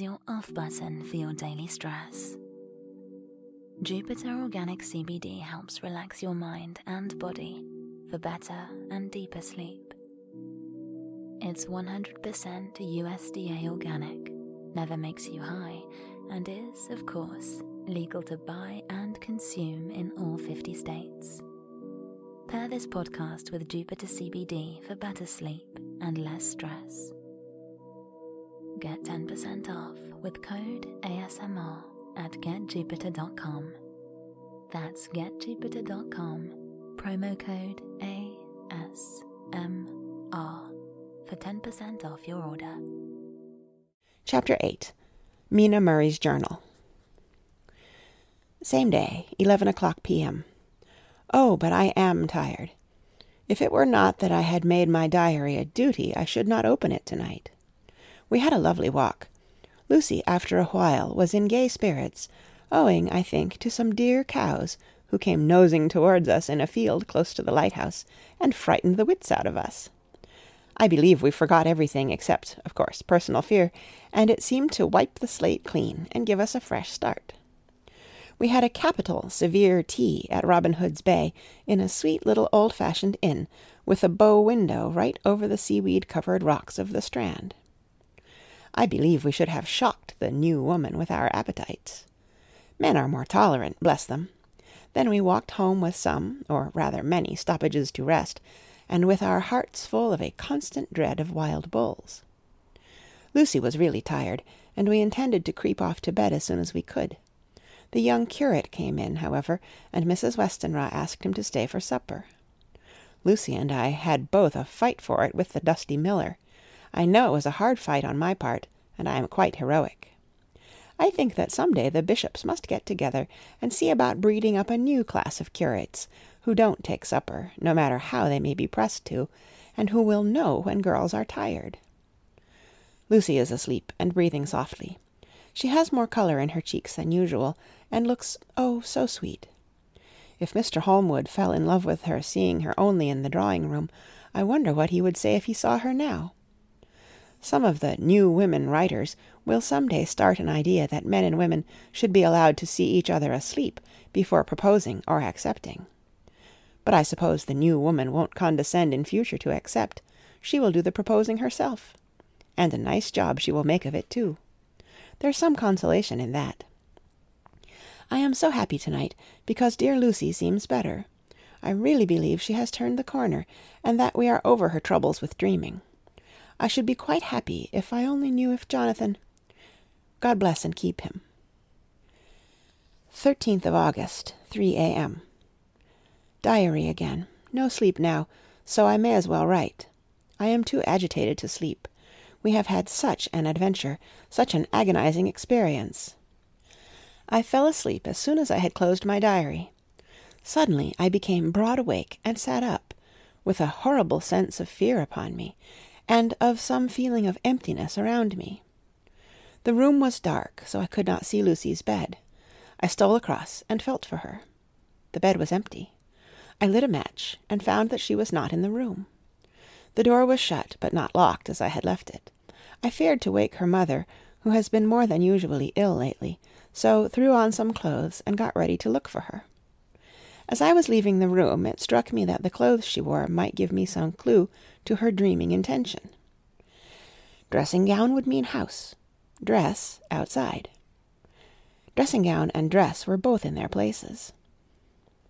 Your off button for your daily stress. Jupiter Organic CBD helps relax your mind and body for better and deeper sleep. It's 100% USDA organic, never makes you high, and is, of course, legal to buy and consume in all 50 states. Pair this podcast with Jupiter CBD for better sleep and less stress. Get 10% off with code ASMR at getjupiter.com. That's getjupiter.com, promo code ASMR for 10% off your order. Chapter 8 Mina Murray's Journal. Same day, 11 o'clock p.m. Oh, but I am tired. If it were not that I had made my diary a duty, I should not open it tonight. We had a lovely walk. Lucy, after a while, was in gay spirits, owing, I think, to some dear cows who came nosing towards us in a field close to the lighthouse, and frightened the wits out of us. I believe we forgot everything except, of course, personal fear, and it seemed to wipe the slate clean and give us a fresh start. We had a capital severe tea at Robin Hood's Bay in a sweet little old-fashioned inn, with a bow window right over the seaweed-covered rocks of the Strand. I believe we should have shocked the new woman with our appetites. Men are more tolerant, bless them. Then we walked home with some, or rather many, stoppages to rest, and with our hearts full of a constant dread of wild bulls. Lucy was really tired, and we intended to creep off to bed as soon as we could. The young curate came in, however, and Mrs. Westenra asked him to stay for supper. Lucy and I had both a fight for it with the dusty miller. I know it was a hard fight on my part, and I am quite heroic. I think that some day the bishops must get together and see about breeding up a new class of curates, who don't take supper, no matter how they may be pressed to, and who will know when girls are tired. Lucy is asleep and breathing softly. She has more colour in her cheeks than usual, and looks, oh, so sweet. If Mr. Holmwood fell in love with her seeing her only in the drawing-room, I wonder what he would say if he saw her now. Some of the new women writers will some day start an idea that men and women should be allowed to see each other asleep before proposing or accepting. But I suppose the new woman won't condescend in future to accept. She will do the proposing herself. And a nice job she will make of it, too. There's some consolation in that. I am so happy tonight, because dear Lucy seems better. I really believe she has turned the corner, and that we are over her troubles with dreaming. I should be quite happy if I only knew if Jonathan... God bless and keep him. 13th of August, 3 a.m. Diary again. No sleep now, so I may as well write. I am too agitated to sleep. We have had such an adventure, such an agonizing experience. I fell asleep as soon as I had closed my diary. Suddenly I became broad awake and sat up, with a horrible sense of fear upon me, and of some feeling of emptiness around me. The room was dark, so I could not see Lucy's bed. I stole across and felt for her. The bed was empty. I lit a match and found that she was not in the room. The door was shut, but not locked as I had left it. I feared to wake her mother, who has been more than usually ill lately, so threw on some clothes and got ready to look for her. As I was leaving the room, it struck me that the clothes she wore might give me some clue to her dreaming intention. Dressing gown would mean house. Dress outside. Dressing gown and dress were both in their places.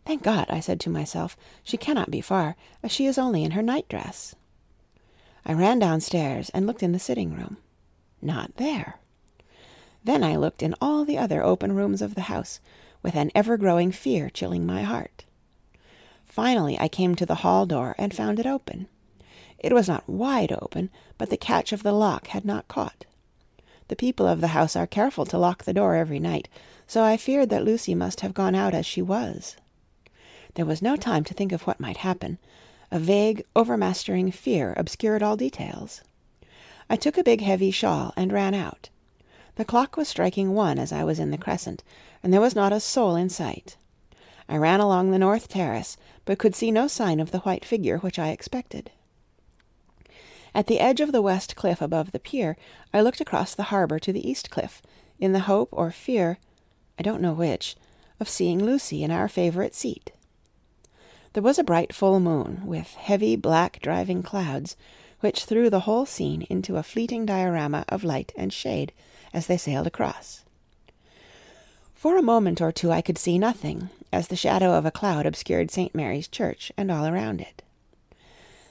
Thank God, I said to myself, she cannot be far, as she is only in her night-dress. I ran downstairs and looked in the sitting-room. Not there. Then I looked in all the other open rooms of the house, with an ever-growing fear chilling my heart. Finally I came to the hall door and found it open. It was not wide open, but the catch of the lock had not caught. The people of the house are careful to lock the door every night, so I feared that Lucy must have gone out as she was. There was no time to think of what might happen. A vague, overmastering fear obscured all details. I took a big heavy shawl and ran out. The clock was striking one as I was in the crescent, and there was not a soul in sight. I ran along the north terrace, but could see no sign of the white figure which I expected. At the edge of the west cliff above the pier, I looked across the harbour to the east cliff, in the hope or fear, I don't know which, of seeing Lucy in our favourite seat. There was a bright full moon, with heavy black driving clouds, which threw the whole scene into a fleeting diorama of light and shade as they sailed across. For a moment or two I could see nothing, as the shadow of a cloud obscured St. Mary's Church and all around it.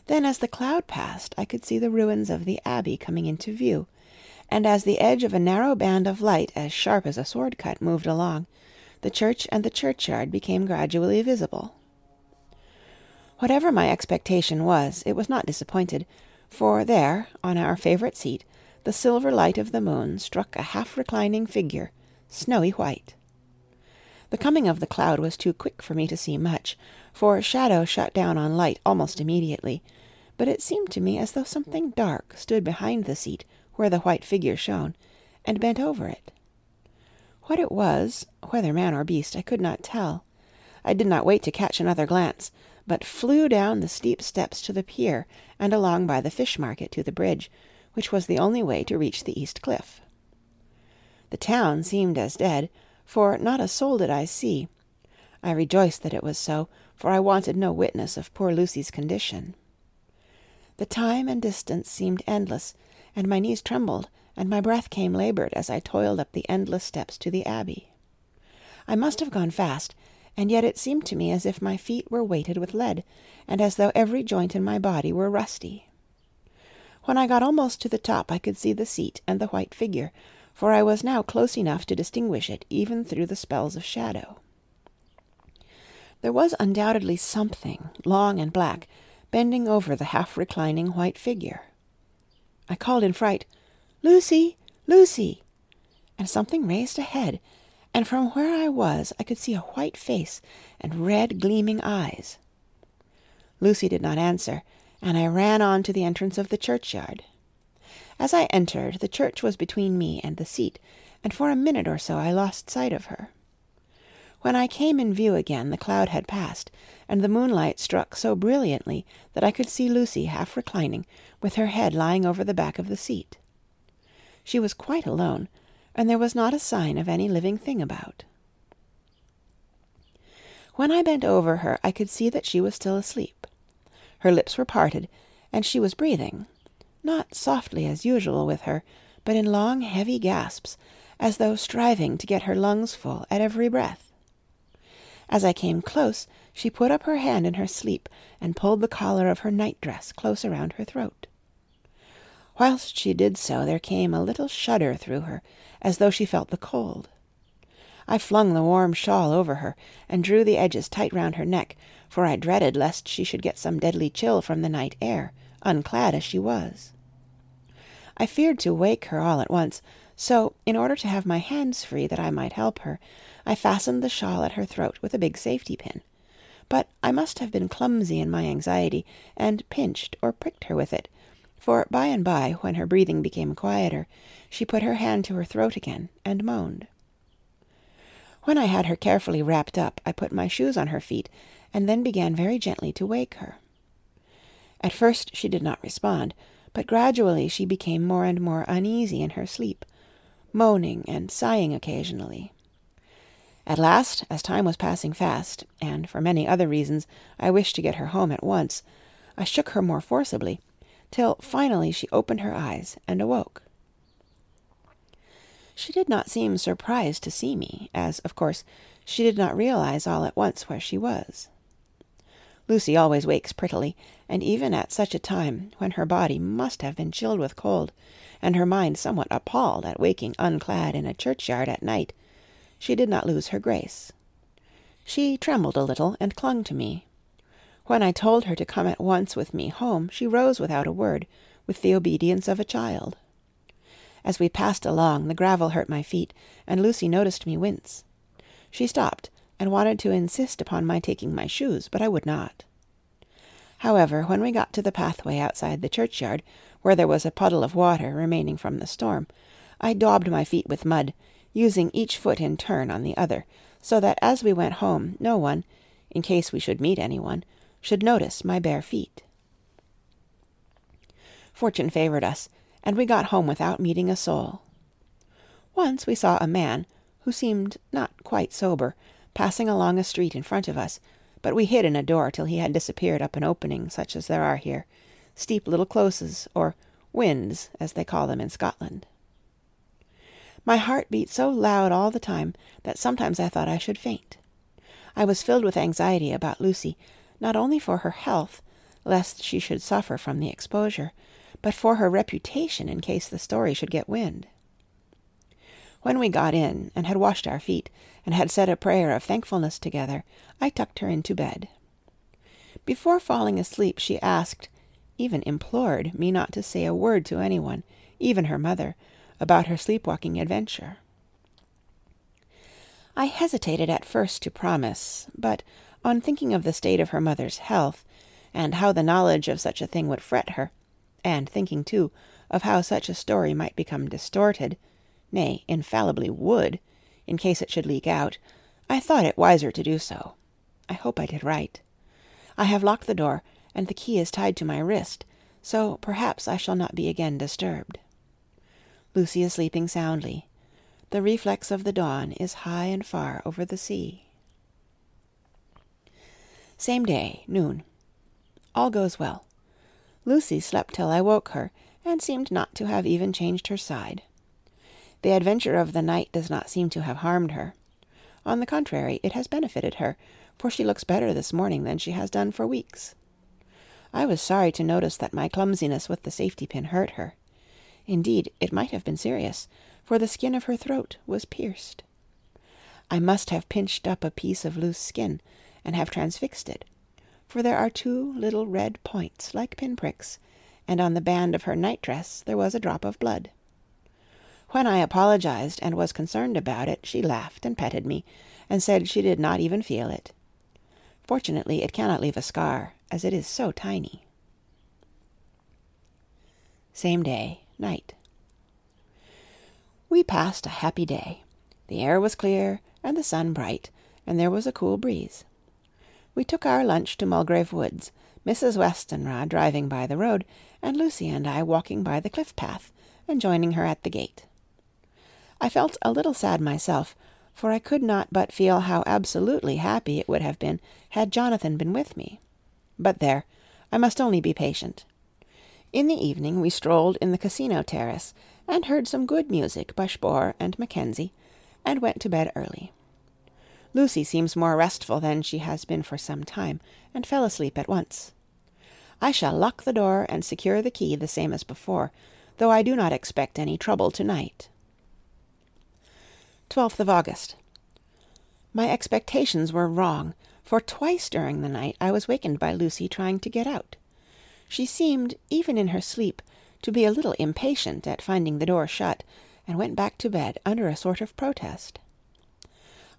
Then, as the cloud passed, I could see the ruins of the Abbey coming into view, and as the edge of a narrow band of light as sharp as a sword cut moved along, the church and the churchyard became gradually visible. Whatever my expectation was, it was not disappointed, for there, on our favourite seat, the silver light of the moon struck a half reclining figure, snowy white. The coming of the cloud was too quick for me to see much, for shadow shut down on light almost immediately, but it seemed to me as though something dark stood behind the seat where the white figure shone, and bent over it. What it was, whether man or beast, I could not tell. I did not wait to catch another glance, but flew down the steep steps to the pier and along by the fish market to the bridge, which was the only way to reach the east cliff. The town seemed as dead, for not a soul did I see. I rejoiced that it was so, for I wanted no witness of poor Lucy's condition. The time and distance seemed endless, and my knees trembled, and my breath came labored as I toiled up the endless steps to the Abbey. I must have gone fast, and yet it seemed to me as if my feet were weighted with lead, and as though every joint in my body were rusty. When I got almost to the top I could see the seat and the white figure, for I was now close enough to distinguish it even through the spells of shadow. There was undoubtedly something, long and black, bending over the half reclining white figure. I called in fright, Lucy! Lucy! And something raised a head, and from where I was I could see a white face and red gleaming eyes. Lucy did not answer, and I ran on to the entrance of the churchyard. As I entered, the church was between me and the seat, and for a minute or so I lost sight of her. When I came in view again the cloud had passed, and the moonlight struck so brilliantly that I could see Lucy half reclining, with her head lying over the back of the seat. She was quite alone, and there was not a sign of any living thing about. When I bent over her I could see that she was still asleep. Her lips were parted, and she was breathing, not softly as usual with her, but in long heavy gasps, as though striving to get her lungs full at every breath. As I came close, she put up her hand in her sleep and pulled the collar of her night-dress close around her throat. Whilst she did so there came a little shudder through her, as though she felt the cold. I flung the warm shawl over her, and drew the edges tight round her neck, for I dreaded lest she should get some deadly chill from the night air, unclad as she was. I feared to wake her all at once, so, in order to have my hands free that I might help her, I fastened the shawl at her throat with a big safety pin. But I must have been clumsy in my anxiety, and pinched or pricked her with it, for by and by, when her breathing became quieter, she put her hand to her throat again and moaned. When I had her carefully wrapped up, I put my shoes on her feet, and then began very gently to wake her. At first she did not respond, but gradually she became more and more uneasy in her sleep, moaning and sighing occasionally. At last, as time was passing fast, and for many other reasons I wished to get her home at once, I shook her more forcibly, till finally she opened her eyes and awoke. She did not seem surprised to see me, as, of course, she did not realize all at once where she was. Lucy always wakes prettily, and even at such a time, when her body must have been chilled with cold, and her mind somewhat appalled at waking unclad in a churchyard at night, she did not lose her grace. She trembled a little and clung to me. When I told her to come at once with me home, she rose without a word, with the obedience of a child. As we passed along, the gravel hurt my feet, and Lucy noticed me wince. She stopped, and wanted to insist upon my taking my shoes, but I would not. However, when we got to the pathway outside the churchyard, where there was a puddle of water remaining from the storm, I daubed my feet with mud, using each foot in turn on the other, so that as we went home no one, in case we should meet anyone, should notice my bare feet. Fortune favored us, and we got home without meeting a soul. Once we saw a man, who seemed not quite sober, passing along a street in front of us, but we hid in a door till he had disappeared up an opening such as there are here, steep little closes, or wynds as they call them in Scotland. My heart beat so loud all the time that sometimes I thought I should faint. I was filled with anxiety about Lucy, not only for her health, lest she should suffer from the exposure, but for her reputation in case the story should get wind. When we got in, and had washed our feet, and had said a prayer of thankfulness together, I tucked her into bed. Before falling asleep, she asked, even implored, me not to say a word to anyone, even her mother, about her sleepwalking adventure. I hesitated at first to promise, but on thinking of the state of her mother's health, and how the knowledge of such a thing would fret her, and thinking, too, of how such a story might become distorted, nay, infallibly would, in case it should leak out, I thought it wiser to do so. I hope I did right. I have locked the door, and the key is tied to my wrist, so perhaps I shall not be again disturbed. Lucy is sleeping soundly. The reflex of the dawn is high and far over the sea. Same day, noon. All goes well. Lucy slept till I woke her, and seemed not to have even changed her side. The adventure of the night does not seem to have harmed her. On the contrary, it has benefited her, for she looks better this morning than she has done for weeks. I was sorry to notice that my clumsiness with the safety pin hurt her. Indeed, it might have been serious, for the skin of her throat was pierced. I must have pinched up a piece of loose skin, and have transfixed it, for there are two little red points like pinpricks, and on the band of her night-dress there was a drop of blood. When I apologized and was concerned about it, she laughed and petted me, and said she did not even feel it. Fortunately, it cannot leave a scar, as it is so tiny. Same day, night. We passed a happy day. The air was clear, and the sun bright, and there was a cool breeze. We took our lunch to Mulgrave Woods, Mrs. Westenra driving by the road, and Lucy and I walking by the cliff path, and joining her at the gate. I felt a little sad myself, for I could not but feel how absolutely happy it would have been had Jonathan been with me. But there, I must only be patient. In the evening we strolled in the casino terrace, and heard some good music by Spohr and Mackenzie, and went to bed early. Lucy seems more restful than she has been for some time, and fell asleep at once. I shall lock the door and secure the key the same as before, though I do not expect any trouble to-night. 12th of August. My expectations were wrong, for twice during the night I was wakened by Lucy trying to get out. She seemed, even in her sleep, to be a little impatient at finding the door shut, and went back to bed under a sort of protest.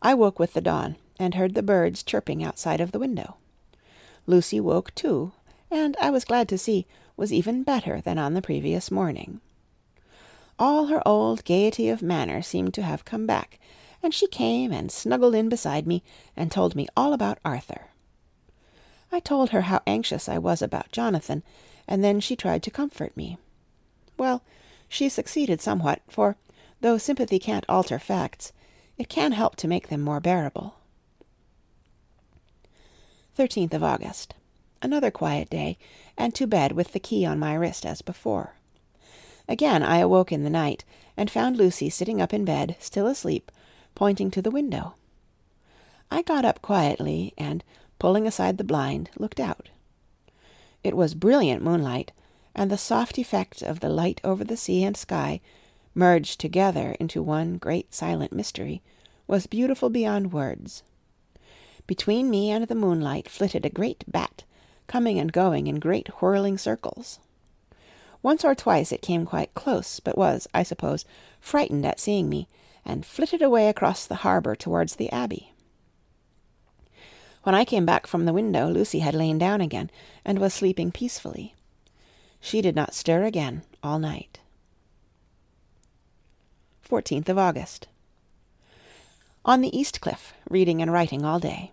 I woke with the dawn, and heard the birds chirping outside of the window. Lucy woke too, and I was glad to see was even better than on the previous morning. All her old gaiety of manner seemed to have come back, and she came and snuggled in beside me and told me all about Arthur. I told her how anxious I was about Jonathan, and then she tried to comfort me. Well, she succeeded somewhat, for, though sympathy can't alter facts, it can help to make them more bearable. 13th of August. Another quiet day, and to bed with the key on my wrist as before. Again I awoke in the night, and found Lucy sitting up in bed, still asleep, pointing to the window. I got up quietly, and, pulling aside the blind, looked out. It was brilliant moonlight, and the soft effect of the light over the sea and sky, merged together into one great silent mystery, was beautiful beyond words. Between me and the moonlight flitted a great bat, coming and going in great whirling circles. Once or twice it came quite close, but was, I suppose, frightened at seeing me, and flitted away across the harbour towards the Abbey. When I came back from the window, Lucy had lain down again, and was sleeping peacefully. She did not stir again all night. 14th of August. On the East Cliff, reading and writing all day.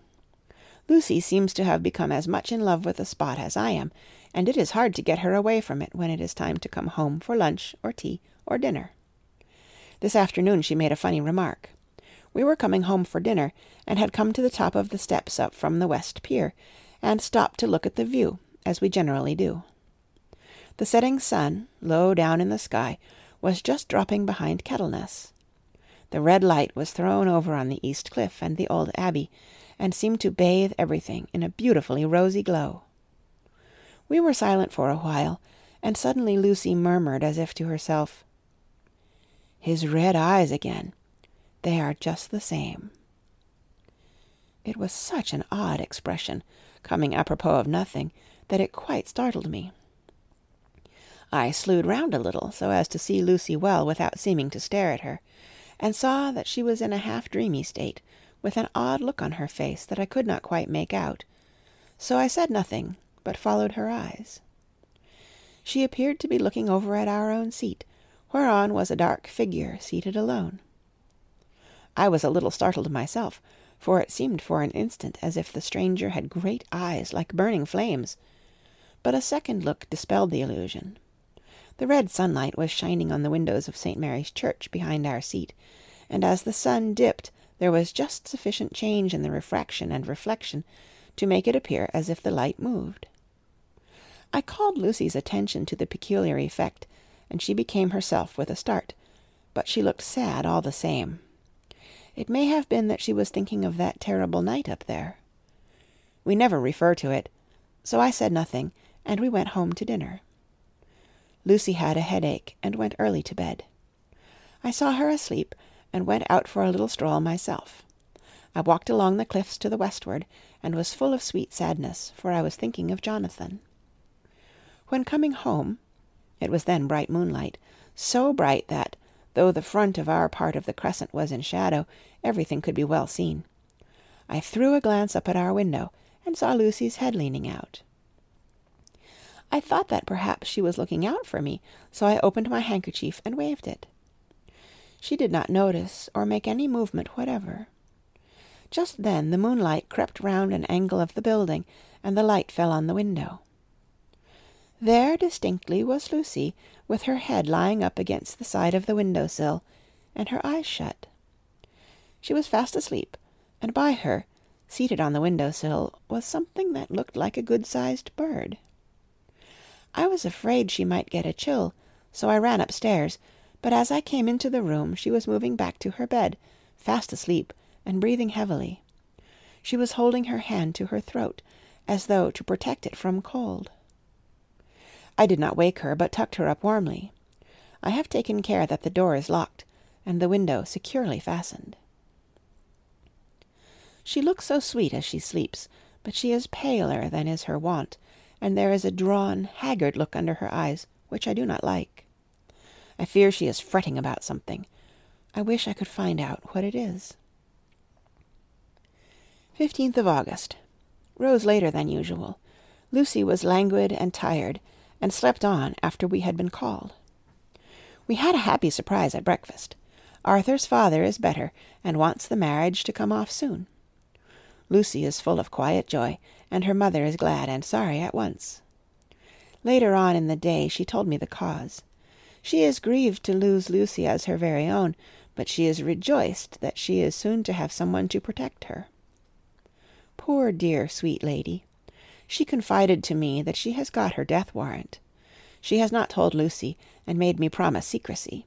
Lucy seems to have become as much in love with the spot as I am, and it is hard to get her away from it when it is time to come home for lunch or tea or dinner. This afternoon she made a funny remark. We were coming home for dinner, and had come to the top of the steps up from the west pier, and stopped to look at the view, as we generally do. The setting sun, low down in the sky, was just dropping behind Kettleness. The red light was thrown over on the east cliff and the old abbey, and seemed to bathe everything in a beautifully rosy glow. We were silent for a while, and suddenly Lucy murmured as if to herself, His red eyes again. They are just the same. It was such an odd expression, coming apropos of nothing, that it quite startled me. I slewed round a little, so as to see Lucy well without seeming to stare at her, and saw that she was in a half dreamy state, with an odd look on her face that I could not quite make out, so I said nothing, but followed her eyes. She appeared to be looking over at our own seat, whereon was a dark figure seated alone. I was a little startled myself, for it seemed for an instant as if the stranger had great eyes like burning flames, but a second look dispelled the illusion. The red sunlight was shining on the windows of St. Mary's Church behind our seat, and as the sun dipped there was just sufficient change in the refraction and reflection to make it appear as if the light moved. I called Lucy's attention to the peculiar effect, and she became herself with a start, but she looked sad all the same. It may have been that she was thinking of that terrible night up there. We never refer to it, so I said nothing, and we went home to dinner. Lucy had a headache and went early to bed. I saw her asleep, and went out for a little stroll myself. I walked along the cliffs to the westward, and was full of sweet sadness, for I was thinking of Jonathan. When coming home, it was then bright moonlight, so bright that, though the front of our part of the crescent was in shadow, everything could be well seen. I threw a glance up at our window, and saw Lucy's head leaning out. I thought that perhaps she was looking out for me, so I opened my handkerchief and waved it. She did not notice or make any movement whatever. Just then the moonlight crept round an angle of the building, and the light fell on the window. There distinctly was Lucy, with her head lying up against the side of the window sill, and her eyes shut. She was fast asleep, and by her, seated on the window sill, was something that looked like a good-sized bird. I was afraid she might get a chill, so I ran upstairs, but as I came into the room she was moving back to her bed, fast asleep, and breathing heavily. She was holding her hand to her throat, as though to protect it from cold. I did not wake her, but tucked her up warmly. I have taken care that the door is locked, and the window securely fastened. She looks so sweet as she sleeps, but she is paler than is her wont, and there is a drawn, haggard look under her eyes, which I do not like. I fear she is fretting about something. I wish I could find out what it is. 15th of August. Rose later than usual. Lucy was languid and tired, and slept on after we had been called. We had a happy surprise at breakfast. Arthur's father is better, and wants the marriage to come off soon. Lucy is full of quiet joy, and her mother is glad and sorry at once. Later on in the day she told me the cause. She is grieved to lose Lucy as her very own, but she is rejoiced that she is soon to have someone to protect her. Poor dear sweet lady! She confided to me that she has got her death warrant. She has not told Lucy, and made me promise secrecy.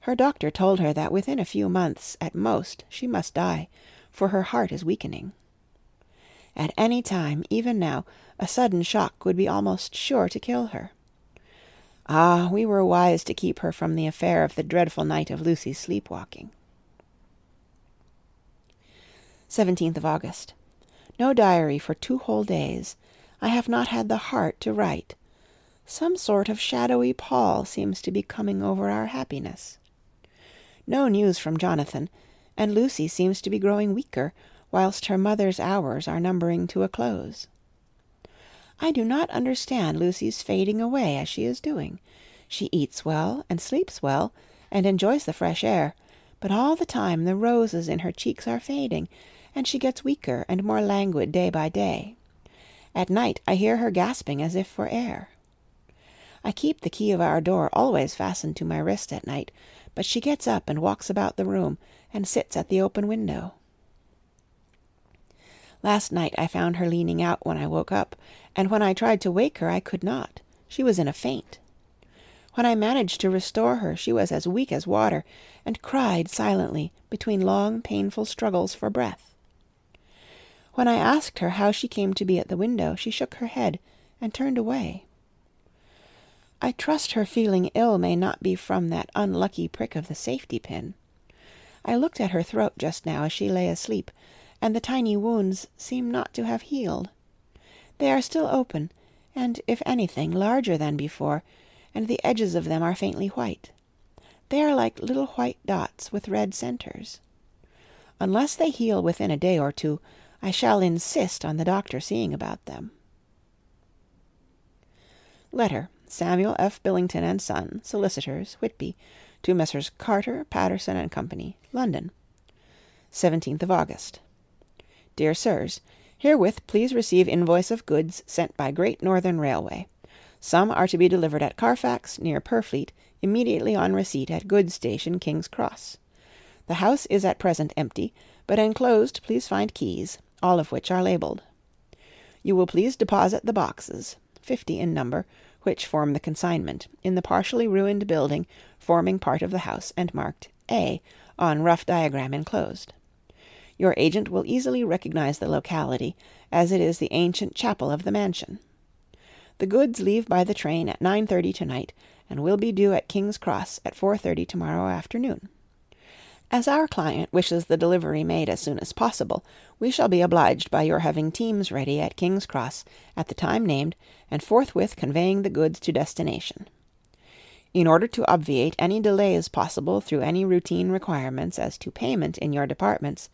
Her doctor told her that within a few months, at most, she must die, for her heart is weakening. At any time, even now, a sudden shock would be almost sure to kill her. Ah, we were wise to keep her from the affair of the dreadful night of Lucy's sleep-walking. 17th of August. No diary for two whole days. I have not had the heart to write. Some sort of shadowy pall seems to be coming over our happiness. No news from Jonathan, and Lucy seems to be growing weaker, whilst her mother's hours are numbering to a close. I do not understand Lucy's fading away as she is doing. She eats well, and sleeps well, and enjoys the fresh air, but all the time the roses in her cheeks are fading, and she gets weaker and more languid day by day. At night I hear her gasping as if for air. I keep the key of our door always fastened to my wrist at night, but she gets up and walks about the room and sits at the open window. Last night I found her leaning out when I woke up, and when I tried to wake her I could not. She was in a faint. When I managed to restore her she was as weak as water, and cried silently between long painful struggles for breath. When I asked her how she came to be at the window, she shook her head and turned away. I trust her feeling ill may not be from that unlucky prick of the safety pin. I looked at her throat just now as she lay asleep, and the tiny wounds seem not to have healed. They are still open, and, if anything, larger than before, and the edges of them are faintly white. They are like little white dots with red centers. Unless they heal within a day or two, I shall insist on the doctor seeing about them. Letter Samuel F. Billington and Son, Solicitors, Whitby, to Messrs. Carter, Paterson and Company, London. 17th of August. Dear Sirs, Herewith please receive invoice of goods sent by Great Northern Railway. Some are to be delivered at Carfax, near Purfleet, immediately on receipt at goods station, King's Cross. The house is at present empty, but enclosed please find keys, all of which are labelled. You will please deposit the boxes, fifty in number, which form the consignment, in the partially ruined building forming part of the house and marked A on rough diagram enclosed. Your agent will easily recognize the locality, as it is the ancient chapel of the mansion. The goods leave by the train at 9.30 tonight, and will be due at King's Cross at 4.30 tomorrow afternoon. As our client wishes the delivery made as soon as possible, we shall be obliged by your having teams ready at King's Cross at the time named, and forthwith conveying the goods to destination. In order to obviate any delays possible through any routine requirements as to payment in your departments,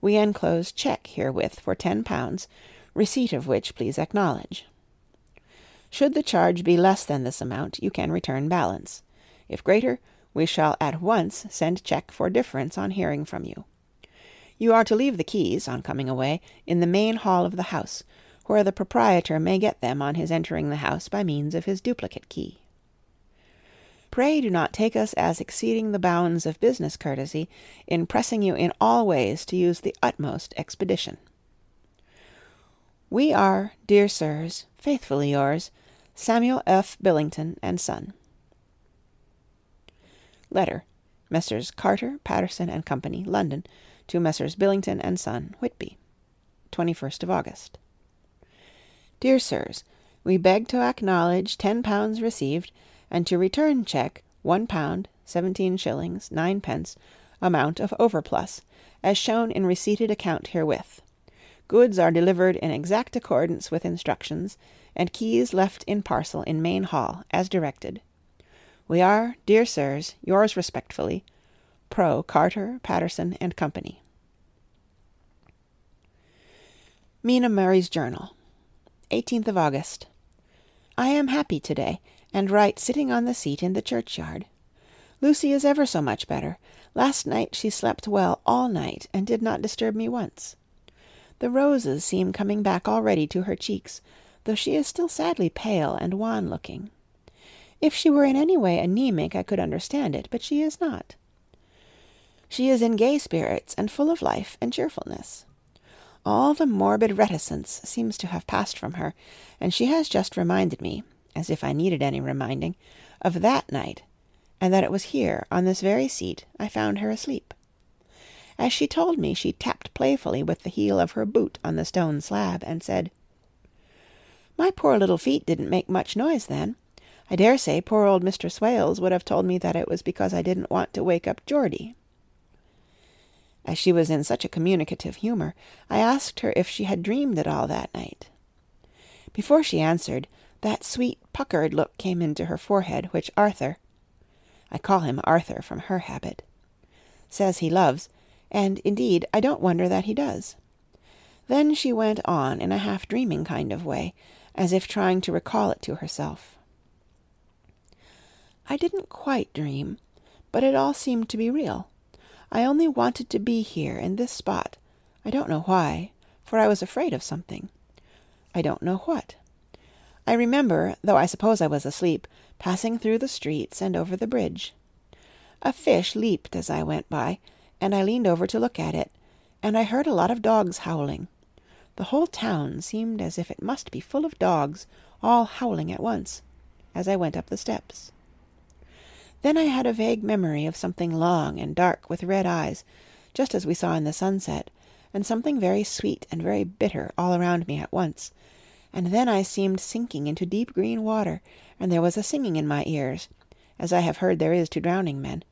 we enclose check herewith for ten pounds, receipt of which please acknowledge. Should the charge be less than this amount, you can return balance. If greater, we shall at once send check for difference on hearing from you. You are to leave the keys, on coming away, in the main hall of the house, where the proprietor may get them on his entering the house by means of his duplicate key. Pray do not take us as exceeding the bounds of business courtesy in pressing you in all ways to use the utmost expedition. We are, dear sirs, faithfully yours, Samuel F. Billington and Son. Letter. Messrs. Carter, Paterson and Company, London, to Messrs. Billington and Son, Whitby. 21st of August. Dear Sirs, We beg to acknowledge ten pounds received, and to return one pound, seventeen shillings, nine pence, amount of overplus, as shown in receipted account herewith. Goods are delivered in exact accordance with instructions, and keys left in parcel in main hall, as directed. We are, dear sirs, yours respectfully, Pro. Carter, Paterson and Company. Mina Murray's Journal, 18th of August. I am happy to-day, and write sitting on the seat in the churchyard. Lucy is ever so much better. Last night she slept well all night, and did not disturb me once. The roses seem coming back already to her cheeks, though she is still sadly pale and wan-looking. If she were in any way anemic I could understand it, but she is not. She is in gay spirits and full of life and cheerfulness. All the morbid reticence seems to have passed from her, and she has just reminded me, as if I needed any reminding, of that night, and that it was here, on this very seat, I found her asleep. As she told me, she tapped playfully with the heel of her boot on the stone slab, and said, my poor little feet didn't make much noise then. I dare say poor old Mr. Swales would have told me that it was because I didn't want to wake up Geordie. As she was in such a communicative humour, I asked her if she had dreamed at all that night. Before she answered, that sweet puckered look came into her forehead which Arthur I call him Arthur from her habit says he loves, and indeed I don't wonder that he does. Then she went on in a half dreaming kind of way as if trying to recall it to herself. I didn't quite dream, but it all seemed to be real. I only wanted to be here in this spot. I don't know why, for I was afraid of something. I don't know what. I remember, though I suppose I was asleep, passing through the streets and over the bridge. A fish leaped as I went by, and I leaned over to look at it, and I heard a lot of dogs howling. The whole town seemed as if it must be full of dogs, all howling at once, as I went up the steps. Then I had a vague memory of something long and dark with red eyes, just as we saw in the sunset, and something very sweet and very bitter all around me at once, and then I seemed sinking into deep green water, and there was a singing in my ears, as I have heard there is to drowning men,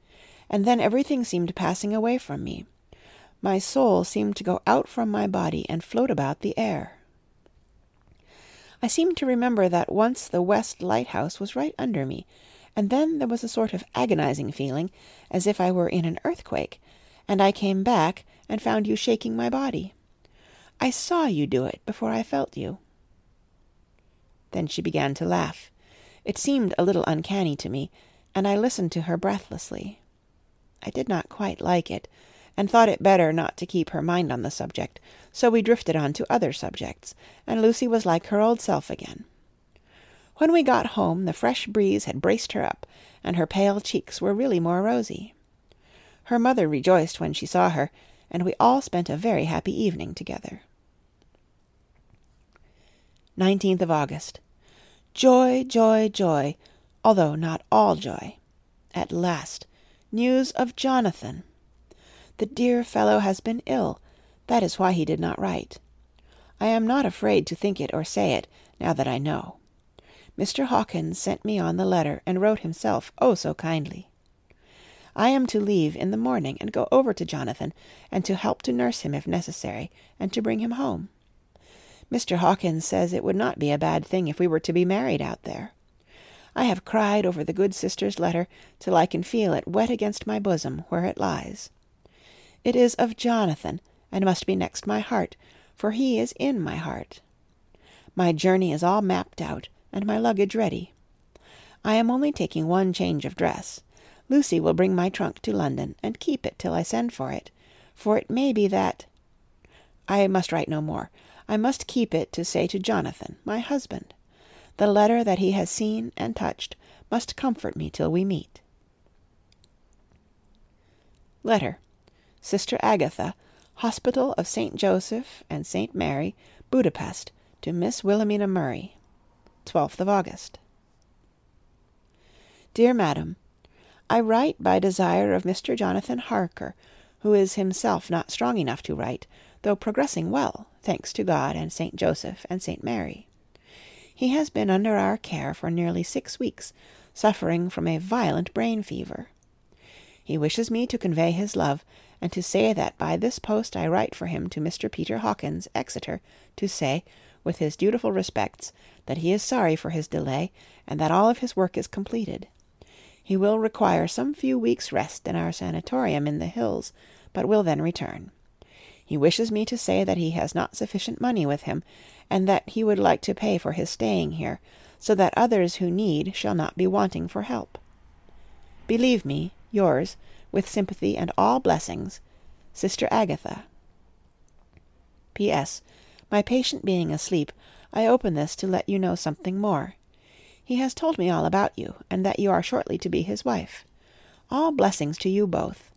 and then everything seemed passing away from me. My soul seemed to go out from my body and float about the air. I seem to remember that once the west lighthouse was right under me, and then there was a sort of agonizing feeling, as if I were in an earthquake, and I came back and found you shaking my body. I saw you do it before I felt you. Then she began to laugh. It seemed a little uncanny to me, and I listened to her breathlessly. I did not quite like it, and thought it better not to keep her mind on the subject, so we drifted on to other subjects, and Lucy was like her old self again. When we got home the fresh breeze had braced her up, and her pale cheeks were really more rosy. Her mother rejoiced when she saw her, and we all spent a very happy evening together. 19th of August. Joy, joy, joy, although not all joy. At last, news of Jonathan. The dear fellow has been ill. That is why he did not write. I am not afraid to think it or say it, now that I know. Mr. Hawkins sent me on the letter, and wrote himself, oh, so kindly. I am to leave in the morning and go over to Jonathan, and to help to nurse him if necessary, and to bring him home. Mr. Hawkins says it would not be a bad thing if we were to be married out there. I have cried over the good sister's letter till I can feel it wet against my bosom where it lies. It is of Jonathan, and must be next my heart, for he is in my heart. My journey is all mapped out, and my luggage ready. I am only taking one change of dress. Lucy will bring my trunk to London, and keep it till I send for it, for it may be that... I must write no more. I must keep it to say to Jonathan, my husband. The letter that he has seen and touched must comfort me till we meet. Letter. Sister Agatha, Hospital of St. Joseph and St. Mary, Budapest, to Miss Wilhelmina Murray. 12th of August. Dear Madam, I write by desire of Mr. Jonathan Harker, who is himself not strong enough to write, though progressing well, thanks to God and St. Joseph and St. Mary. He has been under our care for nearly six weeks, suffering from a violent brain fever. He wishes me to convey his love, and to say that by this post I write for him to Mr. Peter Hawkins, Exeter, to say, with his dutiful respects, that he is sorry for his delay, and that all of his work is completed. He will require some few weeks' rest in our sanatorium in the hills, but will then return. He wishes me to say that he has not sufficient money with him, and that he would like to pay for his staying here, so that others who need shall not be wanting for help. Believe me, yours, with sympathy and all blessings, Sister Agatha. P.S. My patient being asleep, I open this to let you know something more. He has told me all about you, and that you are shortly to be his wife. All blessings to you both.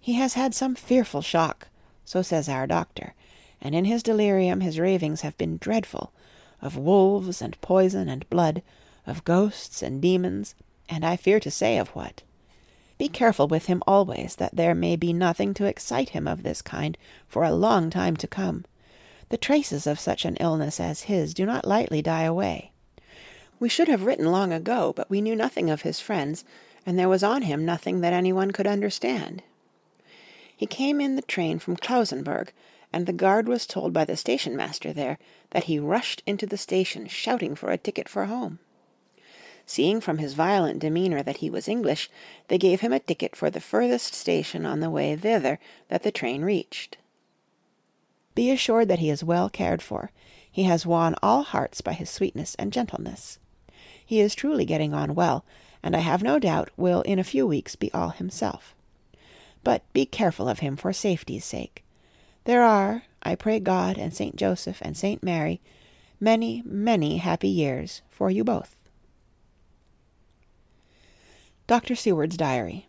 He has had some fearful shock, so says our doctor, and in his delirium his ravings have been dreadful, of wolves and poison and blood, of ghosts and demons, and I fear to say of what. Be careful with him always, that there may be nothing to excite him of this kind for a long time to come. The traces of such an illness as his do not lightly die away. We should have written long ago, but we knew nothing of his friends, and there was on him nothing that any one could understand. He came in the train from Klausenburg, and the guard was told by the station master there that he rushed into the station shouting for a ticket for home. Seeing from his violent demeanour that he was English, they gave him a ticket for the furthest station on the way thither that the train reached. Be assured that he is well cared for. He has won all hearts by his sweetness and gentleness. He is truly getting on well, and I have no doubt will in a few weeks be all himself but be careful of him for safety's sake. There are, I pray God and Saint Joseph and Saint Mary, many, many happy years for you both. Dr. Seward's Diary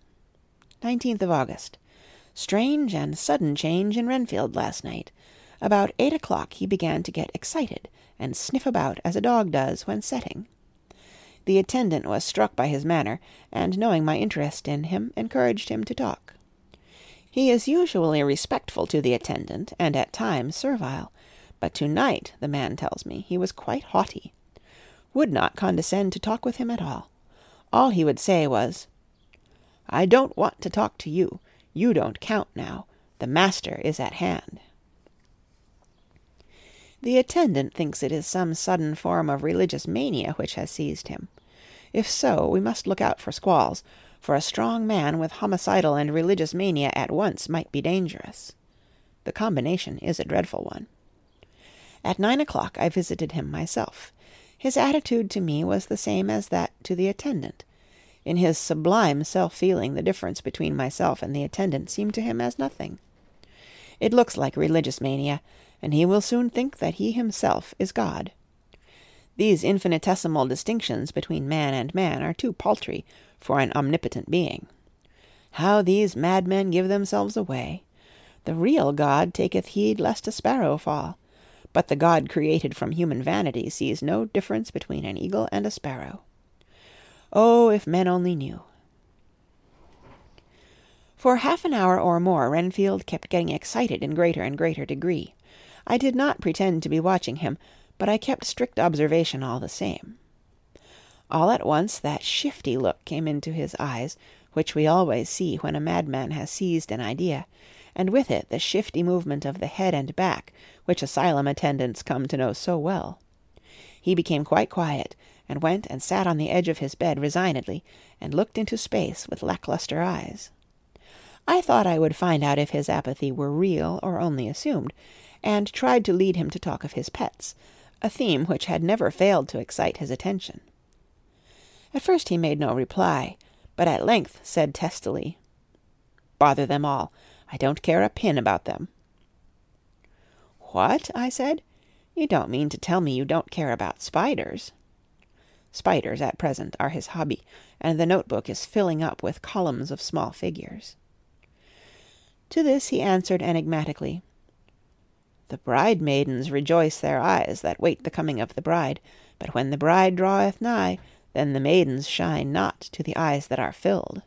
19th of August. Strange and sudden change in Renfield last night. About eight o'clock he began to get excited and sniff about as a dog does when setting. The attendant was struck by his manner, and knowing my interest in him, encouraged him to talk. He is usually respectful to the attendant, and at times servile, but to-night, the man tells me, he was quite haughty. Would not condescend to talk with him at all. All he would say was, I don't want to talk to you. You don't count now. The master is at hand. The attendant thinks it is some sudden form of religious mania which has seized him. If so, we must look out for squalls, for a strong man with homicidal and religious mania at once might be dangerous. The combination is a dreadful one. At nine o'clock I visited him myself. His attitude to me was the same as that to the attendant. In his sublime self-feeling the difference between myself and the attendant seemed to him as nothing. It looks like religious mania, and he will soon think that he himself is God. These infinitesimal distinctions between man and man are too paltry for an omnipotent being. How these madmen give themselves away! The real God taketh heed lest a sparrow fall, but the God created from human vanity sees no difference between an eagle and a sparrow. Oh, if men only knew! For half an hour or more Renfield kept getting excited in greater and greater degree. I did not pretend to be watching him, but I kept strict observation all the same. All at once that shifty look came into his eyes, which we always see when a madman has seized an idea, and with it the shifty movement of the head and back which asylum attendants come to know so well. He became quite quiet, and went and sat on the edge of his bed resignedly, and looked into space with lacklustre eyes. I thought I would find out if his apathy were real or only assumed, and tried to lead him to talk of his pets, a theme which had never failed to excite his attention. At first he made no reply, but at length said testily, Bother them all! I don't care a pin about them. What? I said. You don't mean to tell me you don't care about spiders? Spiders, at present, are his hobby, and the notebook is filling up with columns of small figures. To this he answered enigmatically, The bride-maidens rejoice their eyes that wait the coming of the bride, but when the bride draweth nigh, then the maidens shine not to the eyes that are filled.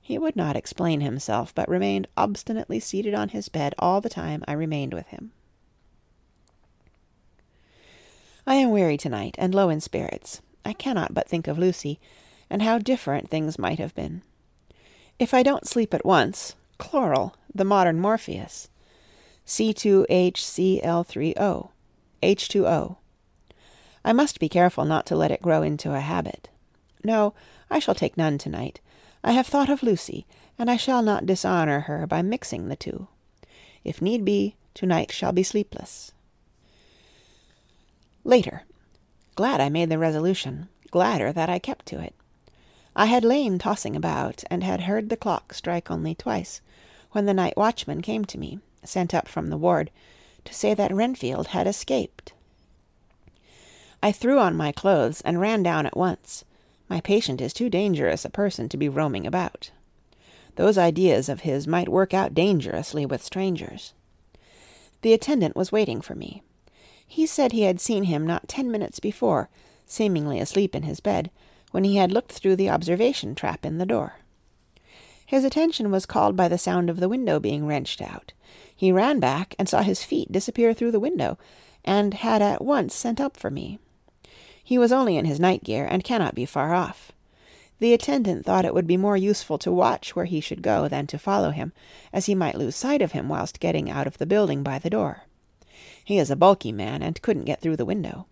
He would not explain himself, but remained obstinately seated on his bed all the time I remained with him. I am weary to-night, and low in spirits. I cannot but think of Lucy, and how different things might have been. If I don't sleep at once, chloral, the modern Morpheus. C2HCl3O. H2O. I must be careful not to let it grow into a habit. No, I shall take none to-night. I have thought of Lucy, and I shall not dishonour her by mixing the two. If need be, to-night shall be sleepless. Later. Glad I made the resolution, gladder that I kept to it. I had lain tossing about, and had heard the clock strike only twice, when the night watchman came to me, sent up from the ward, to say that Renfield had escaped. I threw on my clothes and ran down at once. My patient is too dangerous a person to be roaming about. Those ideas of his might work out dangerously with strangers. The attendant was waiting for me. He said he had seen him not ten minutes before, seemingly asleep in his bed, when he had looked through the observation trap in the door. His attention was called by the sound of the window being wrenched out. He ran back and saw his feet disappear through the window, and had at once sent up for me. He was only in his night gear, and cannot be far off. The attendant thought it would be more useful to watch where he should go than to follow him, as he might lose sight of him whilst getting out of the building by the door. He is a bulky man, and couldn't get through the window.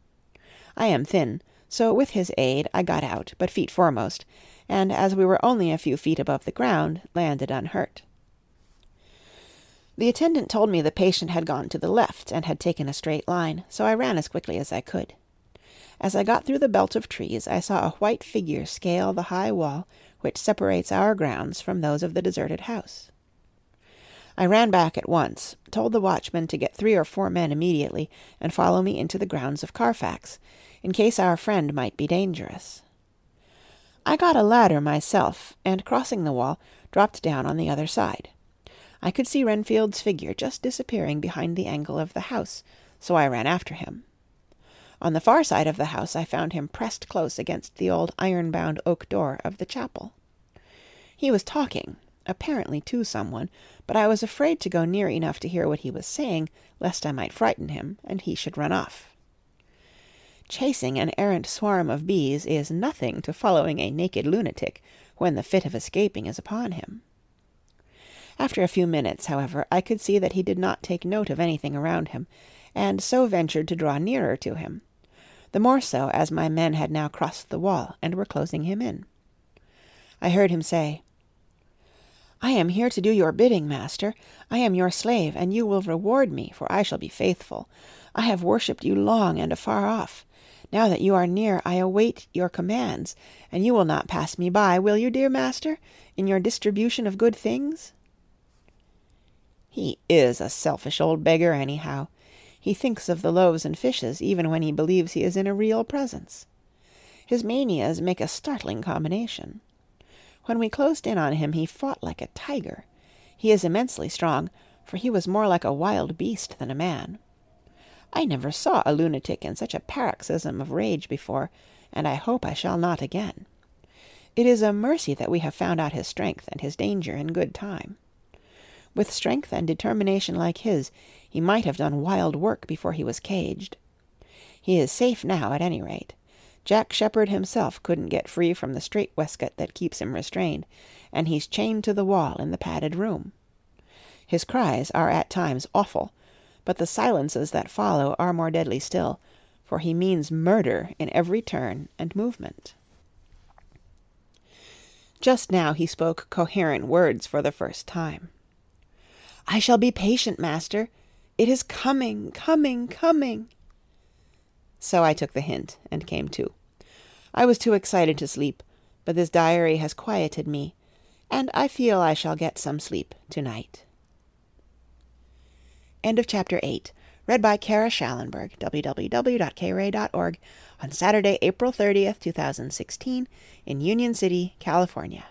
I am thin, so with his aid I got out, but feet foremost, and as we were only a few feet above the ground, landed unhurt. The attendant told me the patient had gone to the left, and had taken a straight line, so I ran as quickly as I could. As I got through the belt of trees, I saw a white figure scale the high wall which separates our grounds from those of the deserted house. I ran back at once, told the watchman to get three or four men immediately and follow me into the grounds of Carfax, in case our friend might be dangerous. I got a ladder myself, and crossing the wall, dropped down on the other side. I could see Renfield's figure just disappearing behind the angle of the house, so I ran after him. On the far side of the house I found him pressed close against the old iron-bound oak door of the chapel. He was talking, apparently to someone, but I was afraid to go near enough to hear what he was saying, lest I might frighten him, and he should run off. Chasing an errant swarm of bees is nothing to following a naked lunatic when the fit of escaping is upon him. After a few minutes, however, I could see that he did not take note of anything around him, and so ventured to draw nearer to him, the more so as my men had now crossed the wall and were closing him in. I heard him say, I am here to do your bidding, master. I am your slave, and you will reward me, for I shall be faithful. I have worshipped you long and afar off. Now that you are near, I await your commands, and you will not pass me by, will you, dear master, in your distribution of good things? He is a selfish old beggar, anyhow. He thinks of the loaves and fishes even when he believes he is in a real presence. His manias make a startling combination. When we closed in on him he fought like a tiger. He is immensely strong, for he was more like a wild beast than a man. I never saw a lunatic in such a paroxysm of rage before, and I hope I shall not again. It is a mercy that we have found out his strength and his danger in good time. With strength and determination like his, he might have done wild work before he was caged. He is safe now, at any rate. Jack Sheppard himself couldn't get free from the strait waistcoat that keeps him restrained, and he's chained to the wall in the padded room. His cries are at times awful, but the silences that follow are more deadly still, for he means murder in every turn and movement. Just now he spoke coherent words for the first time. I shall be patient, master. It is coming, coming, coming. So I took the hint and came to. I was too excited to sleep, but this diary has quieted me, and I feel I shall get some sleep tonight. End of chapter 8. Read by Kara Shallenberg, www.kayray.org, on Saturday, April 30th, 2016, in Union City, California.